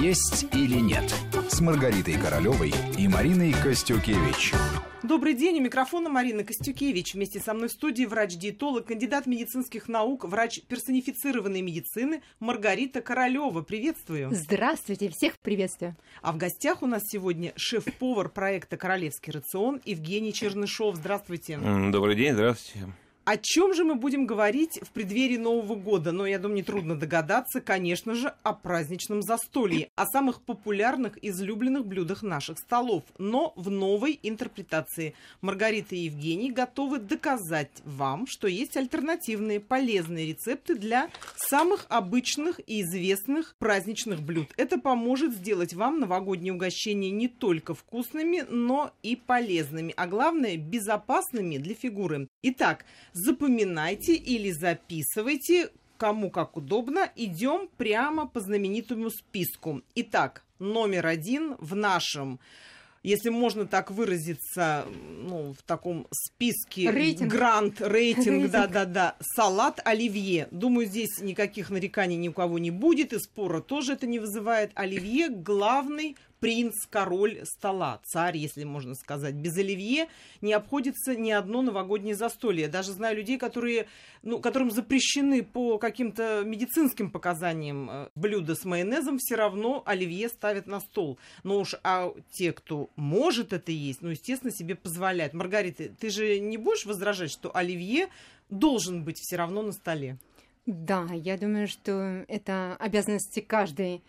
«Есть или нет» с Маргаритой Королевой и Мариной Костюкевич. Добрый день, у микрофона Марина Костюкевич. Вместе со мной в студии врач-диетолог, кандидат медицинских наук, врач персонифицированной медицины Маргарита Королева. Приветствую. Здравствуйте, всех приветствую. А в гостях у нас сегодня шеф-повар проекта «Королевский рацион» Евгений Чернышов. Здравствуйте. Добрый день, здравствуйте. О чем же мы будем говорить в преддверии Нового года? Но, я думаю, нетрудно догадаться, конечно же, о праздничном застолье, о самых популярных, излюбленных блюдах наших столов, но в новой интерпретации. Маргарита и Евгений готовы доказать вам, что есть альтернативные полезные рецепты для самых обычных и известных праздничных блюд. Это поможет сделать вам новогодние угощения не только вкусными, но и полезными, а главное, безопасными для фигуры. Итак, запоминайте или записывайте, кому как удобно. Идем прямо по знаменитому списку. Итак, номер один в нашем если можно так выразиться, ну, в таком списке рейтинг. грант, рейтинг, да-да-да, салат оливье. Думаю, здесь никаких нареканий ни у кого не будет, и спора тоже это не вызывает. Оливье – главный принц, король стола, царь, если можно сказать. Без оливье не обходится ни одно новогоднее застолье. Я даже знаю людей, которые, ну, которым запрещены по каким-то медицинским показаниям э, блюда с майонезом, все равно оливье ставят на стол. Но уж а те, кто может это есть, ну, естественно, себе позволяют. Маргарита, ты же не будешь возражать, что оливье должен быть все равно на столе? Да, я думаю, что это обязанности каждой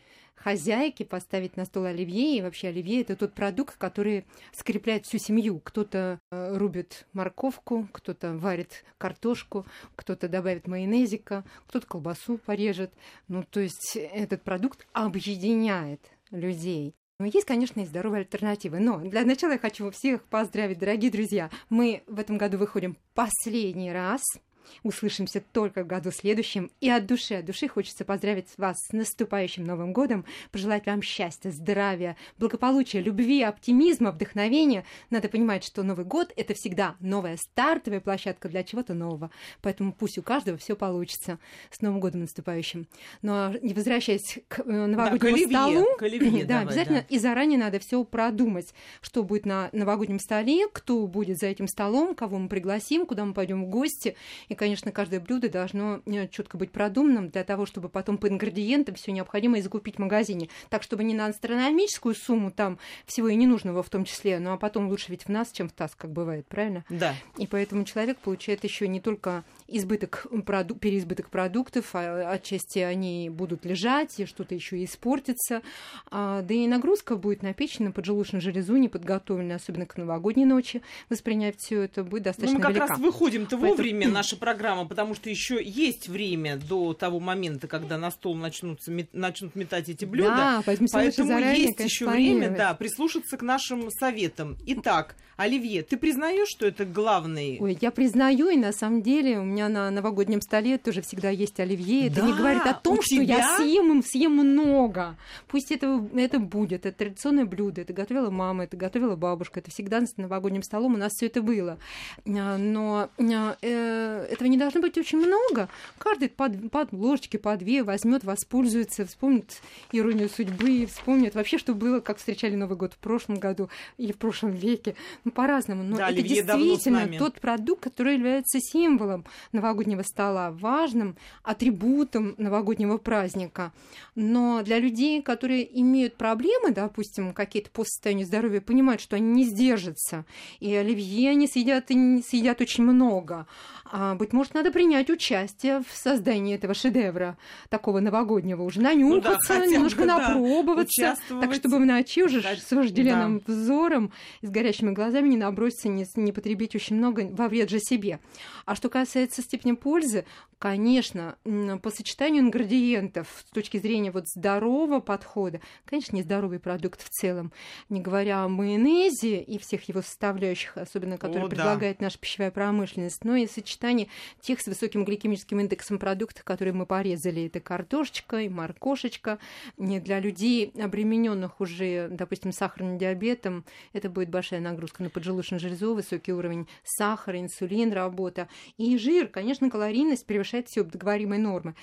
хозяйки поставить на стол оливье. И вообще оливье это тот продукт, который скрепляет всю семью. Кто-то э, рубит морковку, кто-то варит картошку, кто-то добавит майонезика, кто-то колбасу порежет. Ну, то есть этот продукт объединяет людей. Но есть, конечно, и здоровые альтернативы. Но для начала я хочу всех поздравить, дорогие друзья. Мы в этом году выходим последний раз – Услышимся только в году следующем. И от души, от души хочется поздравить вас с наступающим Новым годом, пожелать вам счастья, здравия, благополучия, любви, оптимизма, вдохновения. Надо понимать, что Новый год — это всегда новая стартовая площадка для чего-то нового. Поэтому пусть у каждого все получится. С Новым годом наступающим. Но не возвращаясь к э, новогоднему да, к столу, к оливье, да, давай, обязательно да. и заранее надо все продумать, что будет на новогоднем столе, кто будет за этим столом, кого мы пригласим, куда мы пойдем в гости и, конечно, каждое блюдо должно э, четко быть продуманным для того, чтобы потом по ингредиентам все необходимое закупить в магазине. Так, чтобы не на астрономическую сумму там всего и ненужного в том числе, ну а потом лучше ведь в нас, чем в таз, как бывает, правильно? Да. И поэтому человек получает еще не только избыток проду- переизбыток продуктов, а отчасти они будут лежать, и что-то еще испортится. А, да и нагрузка будет на печень, на поджелудочную железу, не подготовленная, особенно к новогодней ночи. Воспринять все это будет достаточно ну, мы как велика. раз выходим-то Поэтому... вовремя, наша программа, потому что еще есть время до того момента, когда на стол начнутся, начнут метать эти блюда. Да, поэтому есть еще время, да, прислушаться к нашим советам. Итак, Оливье, ты признаешь, что это главный? Ой, я признаю, и на самом деле у меня на новогоднем столе тоже всегда есть оливье. Это да, не говорит о том, что тебя? я съем, съем много. Пусть это, это будет. Это традиционное блюдо. Это готовила мама, это готовила бабушка. Это всегда с новогодним столом у нас все это было. А, но а, э, этого не должно быть очень много. Каждый под, под ложечки, по две возьмет, воспользуется, вспомнит иронию судьбы, вспомнит вообще, что было, как встречали Новый год в прошлом году или в прошлом веке. Ну, по-разному. Но да, это действительно тот продукт, который является символом новогоднего стола, важным атрибутом новогоднего праздника. Но для людей, которые имеют проблемы, допустим, какие-то по состоянию здоровья, понимают, что они не сдержатся, и оливье они съедят, и съедят очень много. А, быть может, надо принять участие в создании этого шедевра, такого новогоднего, уже нанюхаться, ну да, немножко бы, напробоваться, да, так, чтобы в ночи уже с вожделенным да. взором и с горящими глазами не наброситься, не, не потребить очень много во вред же себе. А что касается степени пользы, конечно, по сочетанию ингредиентов с точки зрения вот здорового подхода, конечно, нездоровый продукт в целом, не говоря о майонезе и всех его составляющих, особенно которые о, предлагает да. наша пищевая промышленность, но и сочетание тех с высоким гликемическим индексом продуктов, которые мы порезали. Это картошечка и моркошечка. Не для людей, обремененных уже, допустим, сахарным диабетом, это будет большая нагрузка на поджелудочную железу, высокий уровень сахара, инсулин, работа. И жир, конечно, калорийность превышает все договоримые нормы.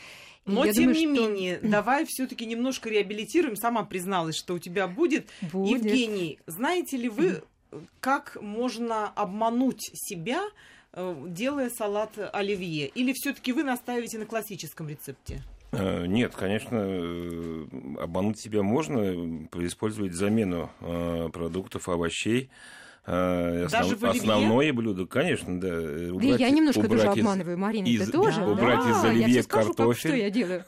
Но, Я тем думаю, не что... менее, давай все-таки немножко реабилитируем. Сама призналась, что у тебя будет. будет. Евгений, знаете ли вы, как можно обмануть себя, делая салат оливье? Или все-таки вы настаиваете на классическом рецепте? Э, нет, конечно, э, обмануть себя можно, использовать замену продуктов, овощей. Даже основ, основное блюдо, конечно, да. Убрать, да я немножко тоже из, обманываю, Марина, из, ты тоже? Убрать да, из оливье картофель. Скажу, что я делаю.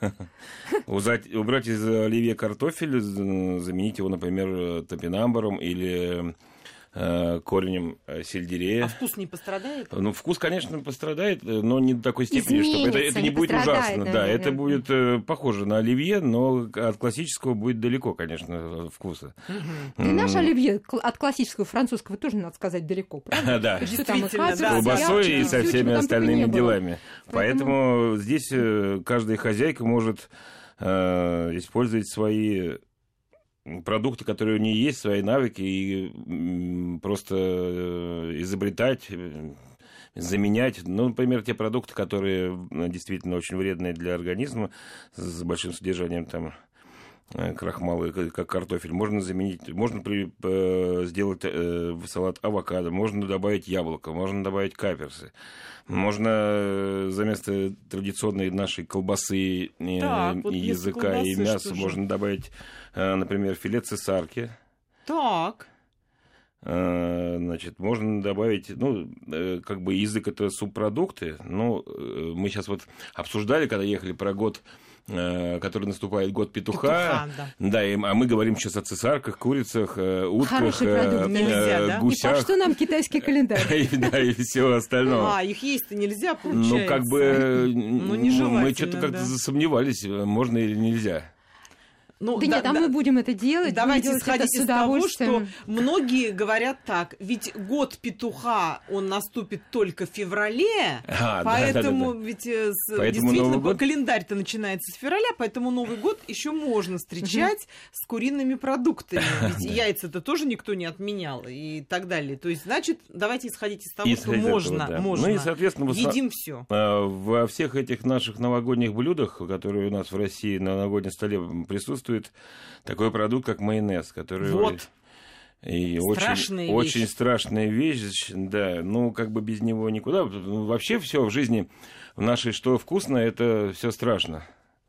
убрать из оливье картофель, заменить его, например, топинамбуром или Э, корнем э, сельдерея. А вкус не пострадает? Ну, вкус, конечно, пострадает, э, но не до такой степени, чтобы это, это не, не будет ужасно. Да, да, это будет э, похоже на оливье, но от классического будет далеко, конечно, вкуса. Угу. И наш оливье от классического французского тоже, надо сказать, далеко, правда? Да, с колбасой и со всеми остальными делами. Поэтому здесь каждая хозяйка может использовать свои продукты, которые у нее есть, свои навыки, и просто э, изобретать, э, заменять, ну, например, те продукты, которые действительно очень вредные для организма, с большим содержанием там э, крахмала, как картофель, можно заменить, можно при, э, сделать э, салат авокадо, можно добавить яблоко, можно добавить каперсы, можно за место традиционной нашей колбасы так, и вот языка и мяса можно добавить Э, например, филе цесарки. Так. Э, значит, можно добавить, ну, э, как бы язык это субпродукты. Ну, мы сейчас вот обсуждали, когда ехали про год который наступает год петуха, петуха да. да, и, а мы говорим сейчас о цесарках, курицах, утках, э, нельзя, да? гусях. И по что нам китайский календарь? Да, и все остальное. А, их есть-то нельзя, получается. Ну, как бы, ну, мы что-то как-то засомневались, можно или нельзя. Ну, да, да нет, а да, мы будем это делать. Давайте исходить из того, что многие говорят так. Ведь год петуха, он наступит только в феврале, а, поэтому да, да, да, ведь э, поэтому действительно календарь-то начинается с февраля, поэтому Новый год еще можно встречать с куриными продуктами. Ведь яйца-то тоже никто не отменял и так далее. То есть, значит, давайте исходить из того, что можно, можно. Ну и, соответственно, едим все. А, во всех этих наших новогодних блюдах, которые у нас в России на новогоднем столе присутствуют, присутствует такой продукт, как майонез, который... Вот. И страшная очень, вещь. очень страшная вещь, да. Ну, как бы без него никуда. Ну, вообще все в жизни в нашей, что вкусно, это все страшно.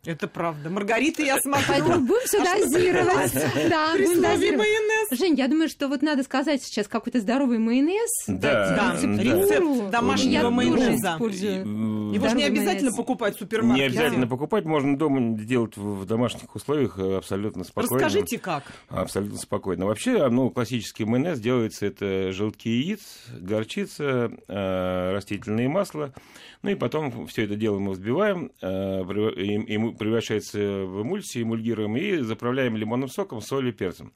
Это правда. Маргарита, я смотрю. Поэтому будем все дозировать. Да, будем майонез. Жень, я думаю, что вот надо сказать сейчас какой-то здоровый майонез. Да, рецепт домашнего майонеза. Его же не обязательно покупать в супермаркете. Не обязательно покупать, можно дома сделать в домашних условиях э, абсолютно спокойно. Расскажите, как? Абсолютно спокойно. Вообще, ну, классический майонез делается это желтки яиц, горчица, э, растительное масло. Ну и потом все это дело мы взбиваем, э, превращается в эмульсию, эмульгируем и заправляем лимонным соком, солью, перцем.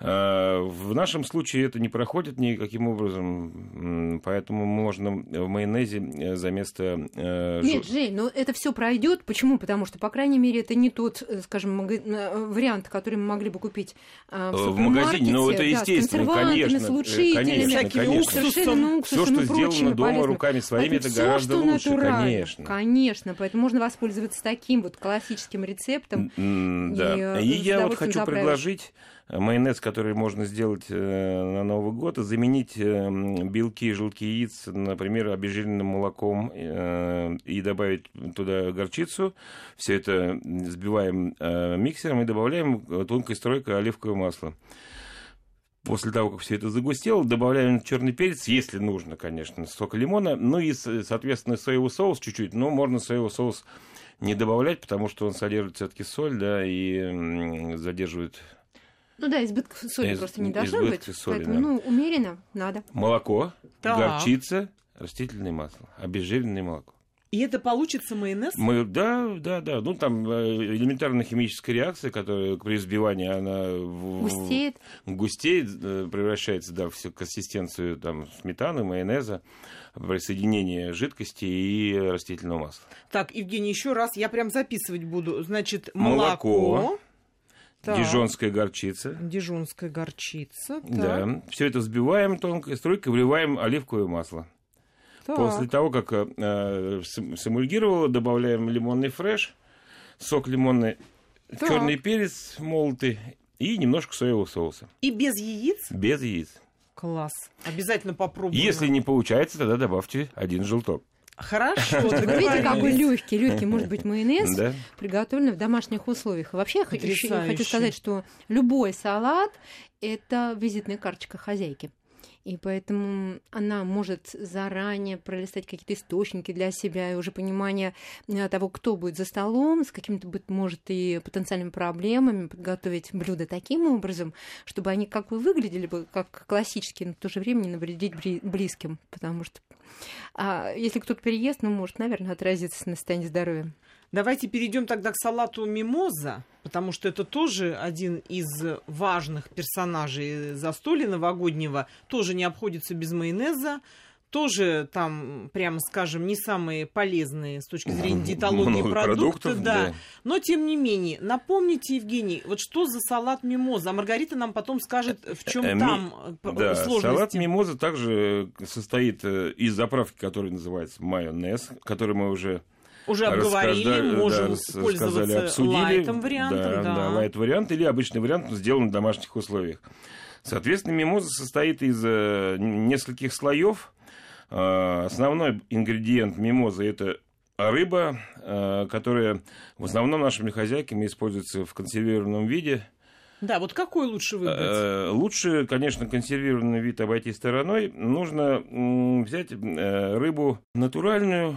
Э, в нашем случае это не проходит никаким образом, поэтому можно в майонезе э, за место... Э, Нет, Жень, но это все пройдет. Почему? Потому что, по крайней мере, это не тот, скажем, вариант, который мы могли бы купить в, в магазине. Ну, это естественно, да, конечно. с улучшителями, конечно, конечно. Уксусом, все, что сделано дома полезно. руками своими, это всё, гораздо лучше, конечно. Конечно, поэтому можно воспользоваться таким вот классическим рецептом. Да. И, и я вот хочу заправить. предложить майонез, который можно сделать э, на Новый год, заменить э, белки и желтки яиц, например, обезжиренным молоком э, и добавить туда горчицу. Все это взбиваем миксером и добавляем тонкой стройкой оливковое масло. После того, как все это загустело, добавляем черный перец, если нужно, конечно, сок лимона, ну и, соответственно, соевый соус чуть-чуть, но можно соевый соус не добавлять, потому что он содержит все-таки соль, да, и задерживает ну да, избытка соли Из, просто не должно быть. Соли, поэтому, да. ну, умеренно надо. Молоко, так. горчица, растительное масло, обезжиренное молоко. И это получится майонез? Мы, да, да, да. Ну, там э, элементарная химическая реакция, которая при взбивании, она густеет, густеет э, превращается да, в консистенцию там, сметаны, майонеза, присоединение жидкости и растительного масла. Так, Евгений, еще раз, я прям записывать буду. Значит, молоко. молоко так. Дижонская горчица. Дижонская горчица. Так. Да. Все это взбиваем тонкой струйкой, вливаем оливковое масло. Так. После того, как э, сэмульгировало, добавляем лимонный фреш, сок лимонный, черный перец молотый и немножко соевого соуса. И без яиц? Без яиц. Класс. Обязательно попробуем. Если не получается, тогда добавьте один желток. Хорошо. Видите, какой легкий, легкий может быть майонез, да? приготовленный в домашних условиях. Вообще, еще хочу сказать, что любой салат – это визитная карточка хозяйки. И поэтому она может заранее пролистать какие-то источники для себя и уже понимание э, того, кто будет за столом, с какими-то, может, и потенциальными проблемами, подготовить блюдо таким образом, чтобы они как бы выглядели бы как классические, но в то же время не навредить близким, потому что а если кто-то переест, ну, может, наверное, отразиться на состоянии здоровья. Давайте перейдем тогда к салату мимоза, потому что это тоже один из важных персонажей застолья новогоднего. Тоже не обходится без майонеза тоже там, прямо скажем, не самые полезные с точки зрения диетологии продукты, продуктов, да. да. Но тем не менее, напомните, Евгений, вот что за салат мимоза? А Маргарита нам потом скажет, в чем э, там Ми... да, сложности. Салат мимоза также состоит э, из заправки, которая называется майонез, который мы уже уже обговорили, можем да, пользоваться обсудили. лайтом вариантом. Да, да. да, лайт вариант или обычный вариант, сделан в домашних условиях. Соответственно, мимоза состоит из э, нескольких слоев. Э, основной ингредиент мимозы это рыба, э, которая в основном нашими хозяйками используется в консервированном виде – да, вот какой лучше выбрать? Э, лучше, конечно, консервированный вид обойти стороной. Нужно взять э, рыбу натуральную,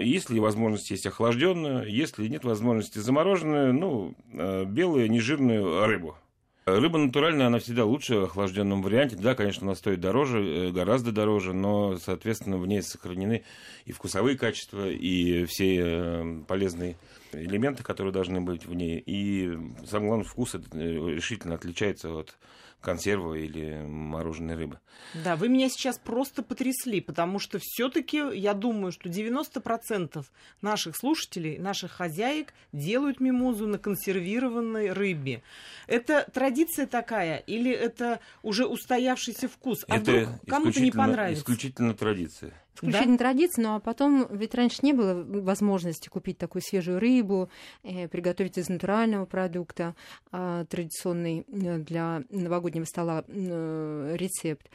если возможность есть охлажденную, если нет возможности замороженную, ну, э, белую, нежирную рыбу. Рыба натуральная, она всегда лучше в охлажденном варианте. Да, конечно, она стоит дороже, гораздо дороже, но, соответственно, в ней сохранены и вкусовые качества, и все полезные элементы, которые должны быть в ней. И самое главное, вкус э, решительно отличается от консервы или мороженой рыбы. Да, вы меня сейчас просто потрясли, потому что все-таки я думаю, что 90% наших слушателей, наших хозяек делают мимозу на консервированной рыбе. Это традиция такая или это уже устоявшийся вкус? А это вдруг кому-то не понравится? Исключительно традиция исключительно да? традиция, ну а потом, ведь раньше не было возможности купить такую свежую рыбу, э, приготовить из натурального продукта э, традиционный для новогоднего стола э, рецепт.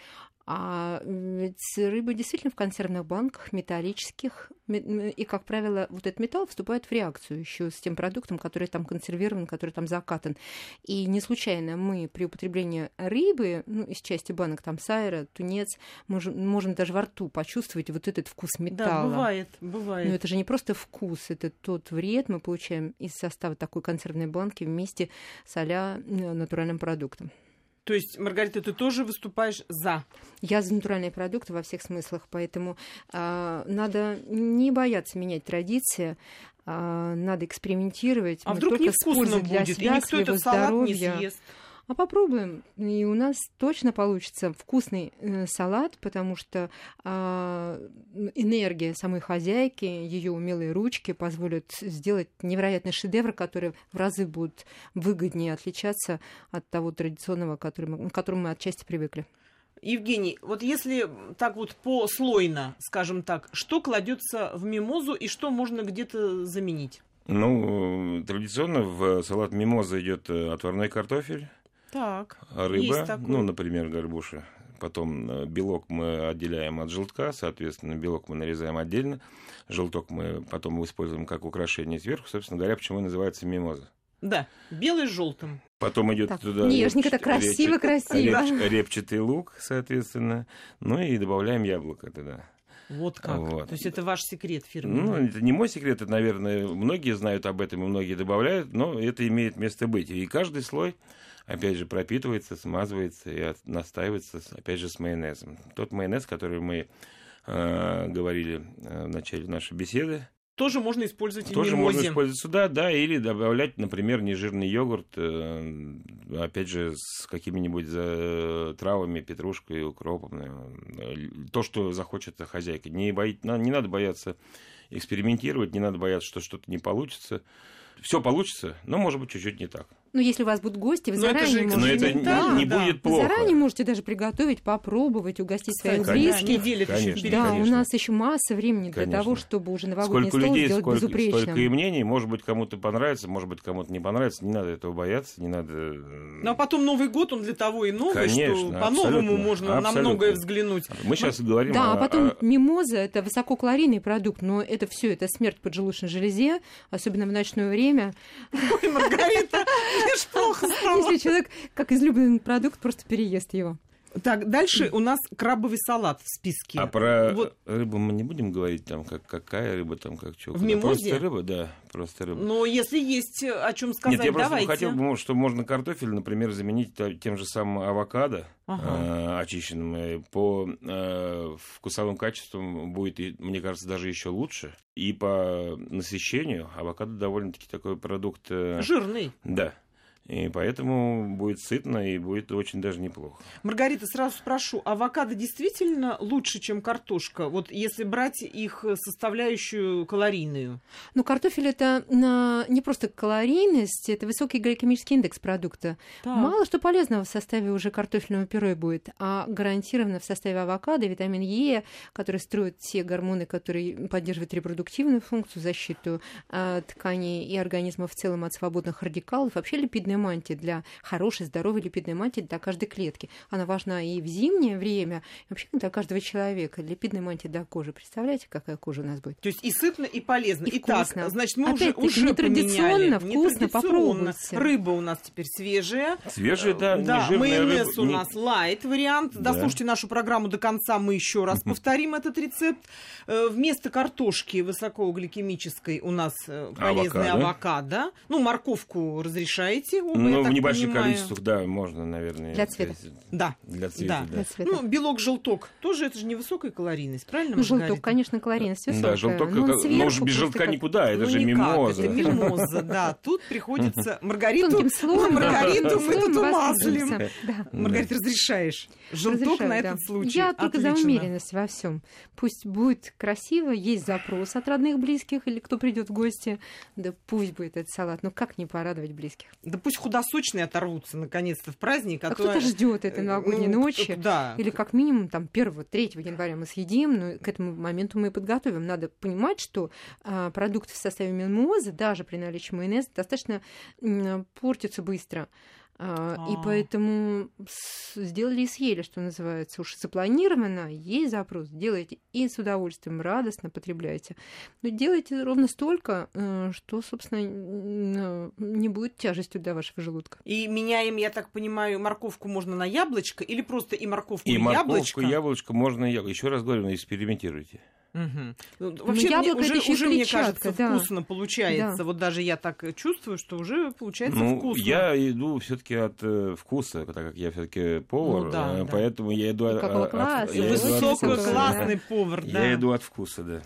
А ведь рыба действительно в консервных банках металлических, и, как правило, вот этот металл вступает в реакцию еще с тем продуктом, который там консервирован, который там закатан. И не случайно мы при употреблении рыбы, ну, из части банок, там сайра, тунец, можем, можем даже во рту почувствовать вот этот вкус металла. Да, бывает, бывает. Но это же не просто вкус, это тот вред мы получаем из состава такой консервной банки вместе с а натуральным продуктом. То есть, Маргарита, ты тоже выступаешь за? Я за натуральные продукты во всех смыслах, поэтому э, надо не бояться менять традиции, э, надо экспериментировать. А Мы вдруг невкусно будет, для себя, и никто этот салат здоровья. не съест? А попробуем. И у нас точно получится вкусный э, салат, потому что э, энергия самой хозяйки, ее умелые ручки позволят сделать невероятный шедевр, который в разы будет выгоднее отличаться от того традиционного, который мы, к которому мы отчасти привыкли. Евгений, вот если так вот послойно, скажем так, что кладется в мимозу и что можно где-то заменить? Ну, традиционно в салат мимоза идет э, отварной картофель, так, рыба, ну, например, горбуша. Потом э, белок мы отделяем от желтка, соответственно, белок мы нарезаем отдельно. Желток мы потом используем как украшение сверху, собственно говоря, почему называется мимоза. Да, белый с желтым. Потом идет так, туда нежненько, так красиво, репчат, красиво. Реп, репчатый лук, соответственно. Ну и добавляем яблоко туда. Вот как. Вот. То есть это ваш секрет фирменный? Ну, это не мой секрет, это, наверное, многие знают об этом, и многие добавляют, но это имеет место быть. И каждый слой опять же, пропитывается, смазывается и настаивается, опять же, с майонезом. Тот майонез, который мы э, говорили э, в начале нашей беседы, тоже можно использовать тоже в мимозе. можно использовать сюда, да, или добавлять, например, нежирный йогурт, э, опять же, с какими-нибудь э, травами, петрушкой, укропом. Э, то, что захочет хозяйка. Не, бои, не надо бояться экспериментировать, не надо бояться, что что-то не получится. Все получится, но, может быть, чуть-чуть не так. Ну, если у вас будут гости, вы Но это заранее же можете... Но это Да, не, не да. будет Вы плохо. заранее можете даже приготовить, попробовать, угостить Кстати, своих да, близких. неделя Конечно. Да, Конечно. у нас еще масса времени для Конечно. того, чтобы уже новогодний Сколько стол людей, сделать сколько, безупречным. столько и мнений. Может быть, кому-то понравится, может быть, кому-то не понравится. Не надо этого бояться, не надо... э, Ну, а потом Новый год, он для того и новый, Конечно, что по-новому абсолютно, можно на абсолютно. многое взглянуть. Мы сейчас говорим Да, о- а потом о- мимоза это высококалорийный продукт, но это все, это смерть поджелудочной железе, особенно в ночное время. Ой, Маргарита, ж плохо стало. Если человек как излюбленный продукт просто переест его. Так, дальше у нас крабовый салат в списке. А про Вот. рыбу мы не будем говорить, там, как, какая рыба, там, как что. В мимозе? Просто рыба, да, просто рыба. Но если есть э, о чем сказать, Нет, я просто давайте. хотел бы, что можно картофель, например, заменить тем же самым авокадо Ага. э, очищенным. По э, вкусовым качествам будет, мне кажется, даже еще лучше. И по насыщению авокадо довольно-таки такой продукт... э, Жирный. Да. И поэтому будет сытно и будет очень даже неплохо. Маргарита, сразу спрошу, авокадо действительно лучше, чем картошка? Вот если брать их составляющую калорийную. Но картофель это не просто калорийность, это высокий гликемический индекс продукта. Мало что полезного в составе уже картофельного пюре будет, а гарантированно в составе авокадо витамин Е, который строит все гормоны, которые поддерживают репродуктивную функцию, защиту а, тканей и организма в целом от свободных радикалов. Вообще липидная мантия для хорошей, здоровой липидной мантии для каждой клетки. Она важна и в зимнее время, и вообще для каждого человека. Липидная мантия для кожи. Представляете, какая кожа у нас будет? То есть и сытно, и полезно. И Итак, вкусно. значит, мы уже, Опять-таки, уже нетрадиционно, поменяли. вкусно, попробуйте. Рыба у нас теперь свежая. Свежая, да, Да, нежирная майонез рыба. у Не- нас лайт вариант. Да. Дослушайте нашу программу до конца, мы еще раз повторим этот рецепт. Э, Вместо картошки высокогликемической у нас э, полезная Авокадо. авокадо. Ну, морковку разрешаете? Ну, в небольших понимаю. количествах, да, можно, наверное. Для цвета. сказать. Да. Для цвета, да. Для цвета. Ну, белок, желток. Тоже это же не высокая калорийность, правильно, Ну, желток, Маргарита? конечно, калорийность высокая. Да, желток, но как- ну, сверху уж без желтка как- никуда, это Ну, же никак, мимоза. Это мимоза, да. Тут приходится Маргариту, Тонким слоем. Маргариту мы тут умаслим. Да. Маргарита, разрешаешь. Желток на да. этот случай. Я только за умеренность во всем. Пусть будет красиво, есть запрос от родных, близких или кто придет в гости. Да пусть будет этот салат. Ну как не порадовать близких? Да пусть худосочные оторвутся наконец-то в праздник. А то- кто-то ждет этой э, новогодней ну, ночи. Да. Или как минимум там 1-3 января мы съедим, но к этому моменту мы и подготовим. Надо понимать, что а, продукты в составе мимозы, даже при наличии майонеза, достаточно м, портятся быстро. А, И А. поэтому сделали и съели, что называется. Уж запланировано, есть запрос, делайте и с удовольствием, радостно потребляйте. Но делайте ровно столько, э, что, собственно, не будет тяжестью для вашего желудка. И меняем, я так понимаю, морковку можно на яблочко или просто и морковку, и, И морковку, яблочко? и яблочко можно... я- Еще раз говорю, экспериментируйте. Ну, Вообще, мне яблоко уже, это и уже мне кажется, да. вкусно получается. Да. Вот даже я так чувствую, что уже получается Ну, вкусно. я иду все-таки от э, вкуса, так как я все-таки повар, Ну да, э, да. поэтому я иду от, Какого от- иду от вкуса, Высококлассный да. повар, да. Я иду от вкуса, да.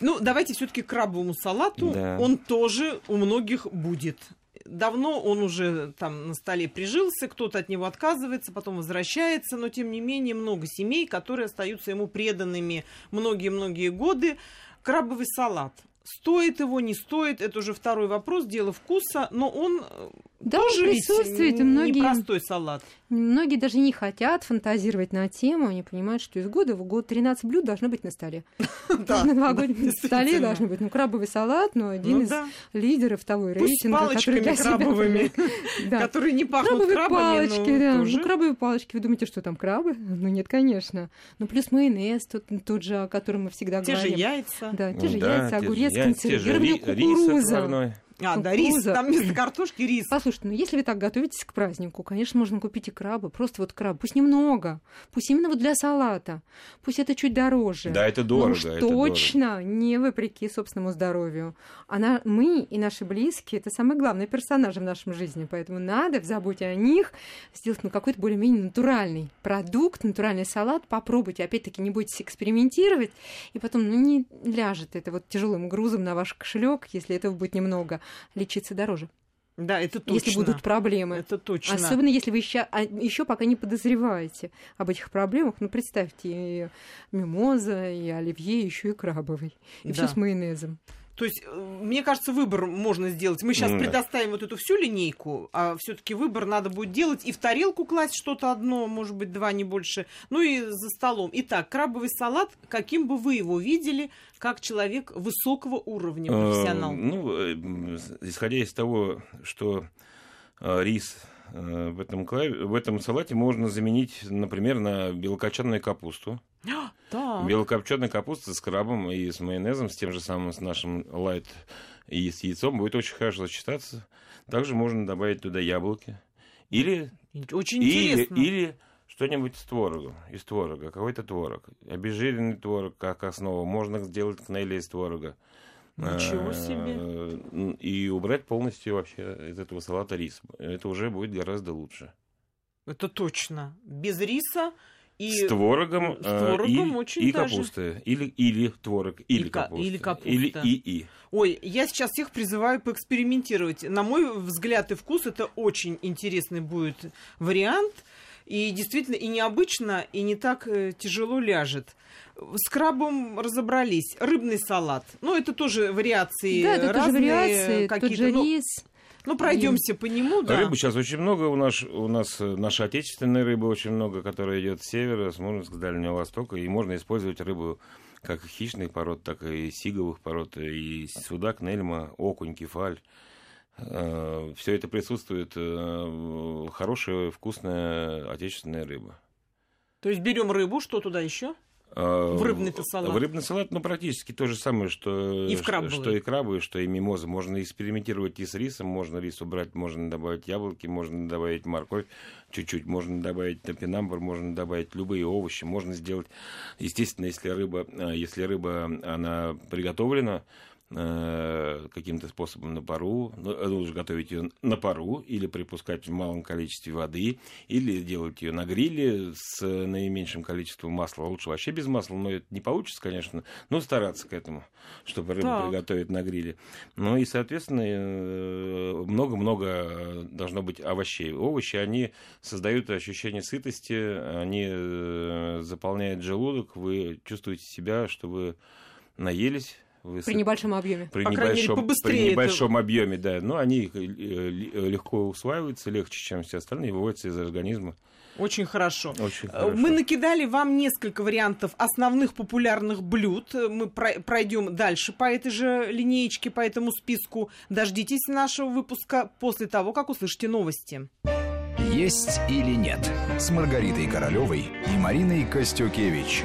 Ну, давайте все-таки крабовому салату. Да. Он тоже у многих будет. Давно он уже там на столе прижился, кто-то от него отказывается, потом возвращается, но тем не менее много семей, которые остаются ему преданными многие-многие годы. Крабовый салат. Стоит его, не стоит, это уже второй вопрос, дело вкуса, но он э, Да, тоже он ведь присутствует, и многие- непростой салат. Многие даже не хотят фантазировать на тему, они понимают, что из года в год 13 блюд должно быть на столе. На новогоднем столе должны быть. Ну, крабовый салат, но один Ну из лидеров того рейтинга, который палочками для крабовыми, которые не пахнут Крабовые крабами, палочки, да. Ну, крабовые палочки, вы думаете, что там крабы? Ну, нет, конечно. Ну, плюс майонез, тот, тот же, о котором мы всегда Те же говорим. яйца. Да, те же яйца, огурец, я- те же А, да, рис, там вместо картошки рис. Послушайте, ну если вы так готовитесь к празднику, конечно, можно купить и крабы, просто вот краб, пусть немного, пусть именно вот для салата, пусть это чуть дороже. Да, это дорого. Но уж это точно дорого. не вопреки собственному здоровью. Она, мы и наши близкие, это самые главные персонажи в нашем жизни, поэтому надо в заботе о них сделать ну, какой-то более-менее натуральный продукт, натуральный салат, попробуйте, опять-таки не бойтесь экспериментировать, и потом ну, не ляжет это вот тяжелым грузом на ваш кошелек, если этого будет немного лечиться дороже. Да, это точно. Если будут проблемы. Это точно. Особенно если вы еще, а, еще пока не подозреваете об этих проблемах. Ну, представьте, и мимоза, и оливье, еще и крабовый. И да. все с майонезом. То есть, э, мне кажется, выбор можно сделать. Мы сейчас mm. предоставим вот эту всю линейку, а все-таки выбор надо будет делать и в тарелку класть что-то одно, может быть, два, не больше, ну и за столом. Итак, крабовый салат, каким бы вы его видели, как человек высокого уровня, профессионал? Ну, э, исходя из того, что э, рис в этом, в этом салате можно заменить, например, на белокочанную капусту. Так. Белокопченая капуста с крабом и с майонезом, с тем же самым, с нашим лайт и с яйцом будет очень хорошо сочетаться. Также можно добавить туда яблоки. Или, очень или, интересно. или что-нибудь с творогом, из творога, какой-то творог. Обезжиренный творог как основа. Можно сделать кнели из творога. Ничего себе. А, и убрать полностью вообще из этого салата рис. Это уже будет гораздо лучше. Это точно. Без риса и с творогом, с творогом и, очень и даже... капуста. Или, или творог, или и капуста. Или капуста. Или и, и. Ой, я сейчас всех призываю поэкспериментировать. На мой взгляд и вкус это очень интересный будет вариант. И действительно, и необычно, и не так э, тяжело ляжет. С крабом разобрались. Рыбный салат. Ну, это тоже вариации да, это разные. Тоже вариации, какие-то. Тот же ну, рис. Ну, пройдемся по нему, да. Рыбы сейчас очень много. У нас, у нас э, наша отечественная рыба очень много, которая идет с севера, с Мурманска, Дальнего Востока. И можно использовать рыбу как хищных пород, так и сиговых пород. И судак, нельма, окунь, кефаль. Э, Все это присутствует. Э, хорошая, вкусная отечественная рыба. То есть берем рыбу, что туда еще? В рыбный салат. В рыбный салат, ну, практически то же самое, что и, в крабовый. что и крабы, что и мимоза. Можно экспериментировать и с рисом, можно рис убрать, можно добавить яблоки, можно добавить морковь чуть-чуть, можно добавить топинамбур, можно добавить любые овощи, можно сделать, естественно, если рыба, э, если рыба, она приготовлена, Э, каким-то способом на пару, ну, лучше готовить ее на пару или припускать в малом количестве воды, или делать ее на гриле с наименьшим количеством масла. Лучше вообще без масла, но это не получится, конечно, но стараться к этому, чтобы рыбу так. приготовить на гриле. Ну и, соответственно, э, много-много должно быть овощей. Овощи, они создают ощущение сытости, они э, заполняют желудок, вы чувствуете себя, что вы наелись, вы при небольшом объеме. При По небольшом, мере, при небольшом это... объеме, да. Но они э, легко усваиваются, легче, чем все остальные, выводятся из организма. Очень хорошо. Очень хорошо. Мы накидали вам несколько вариантов основных популярных блюд. Мы пройдем дальше по этой же линеечке, по этому списку. Дождитесь нашего выпуска после того, как услышите новости. Есть или нет с Маргаритой Королевой и Мариной Костюкевич.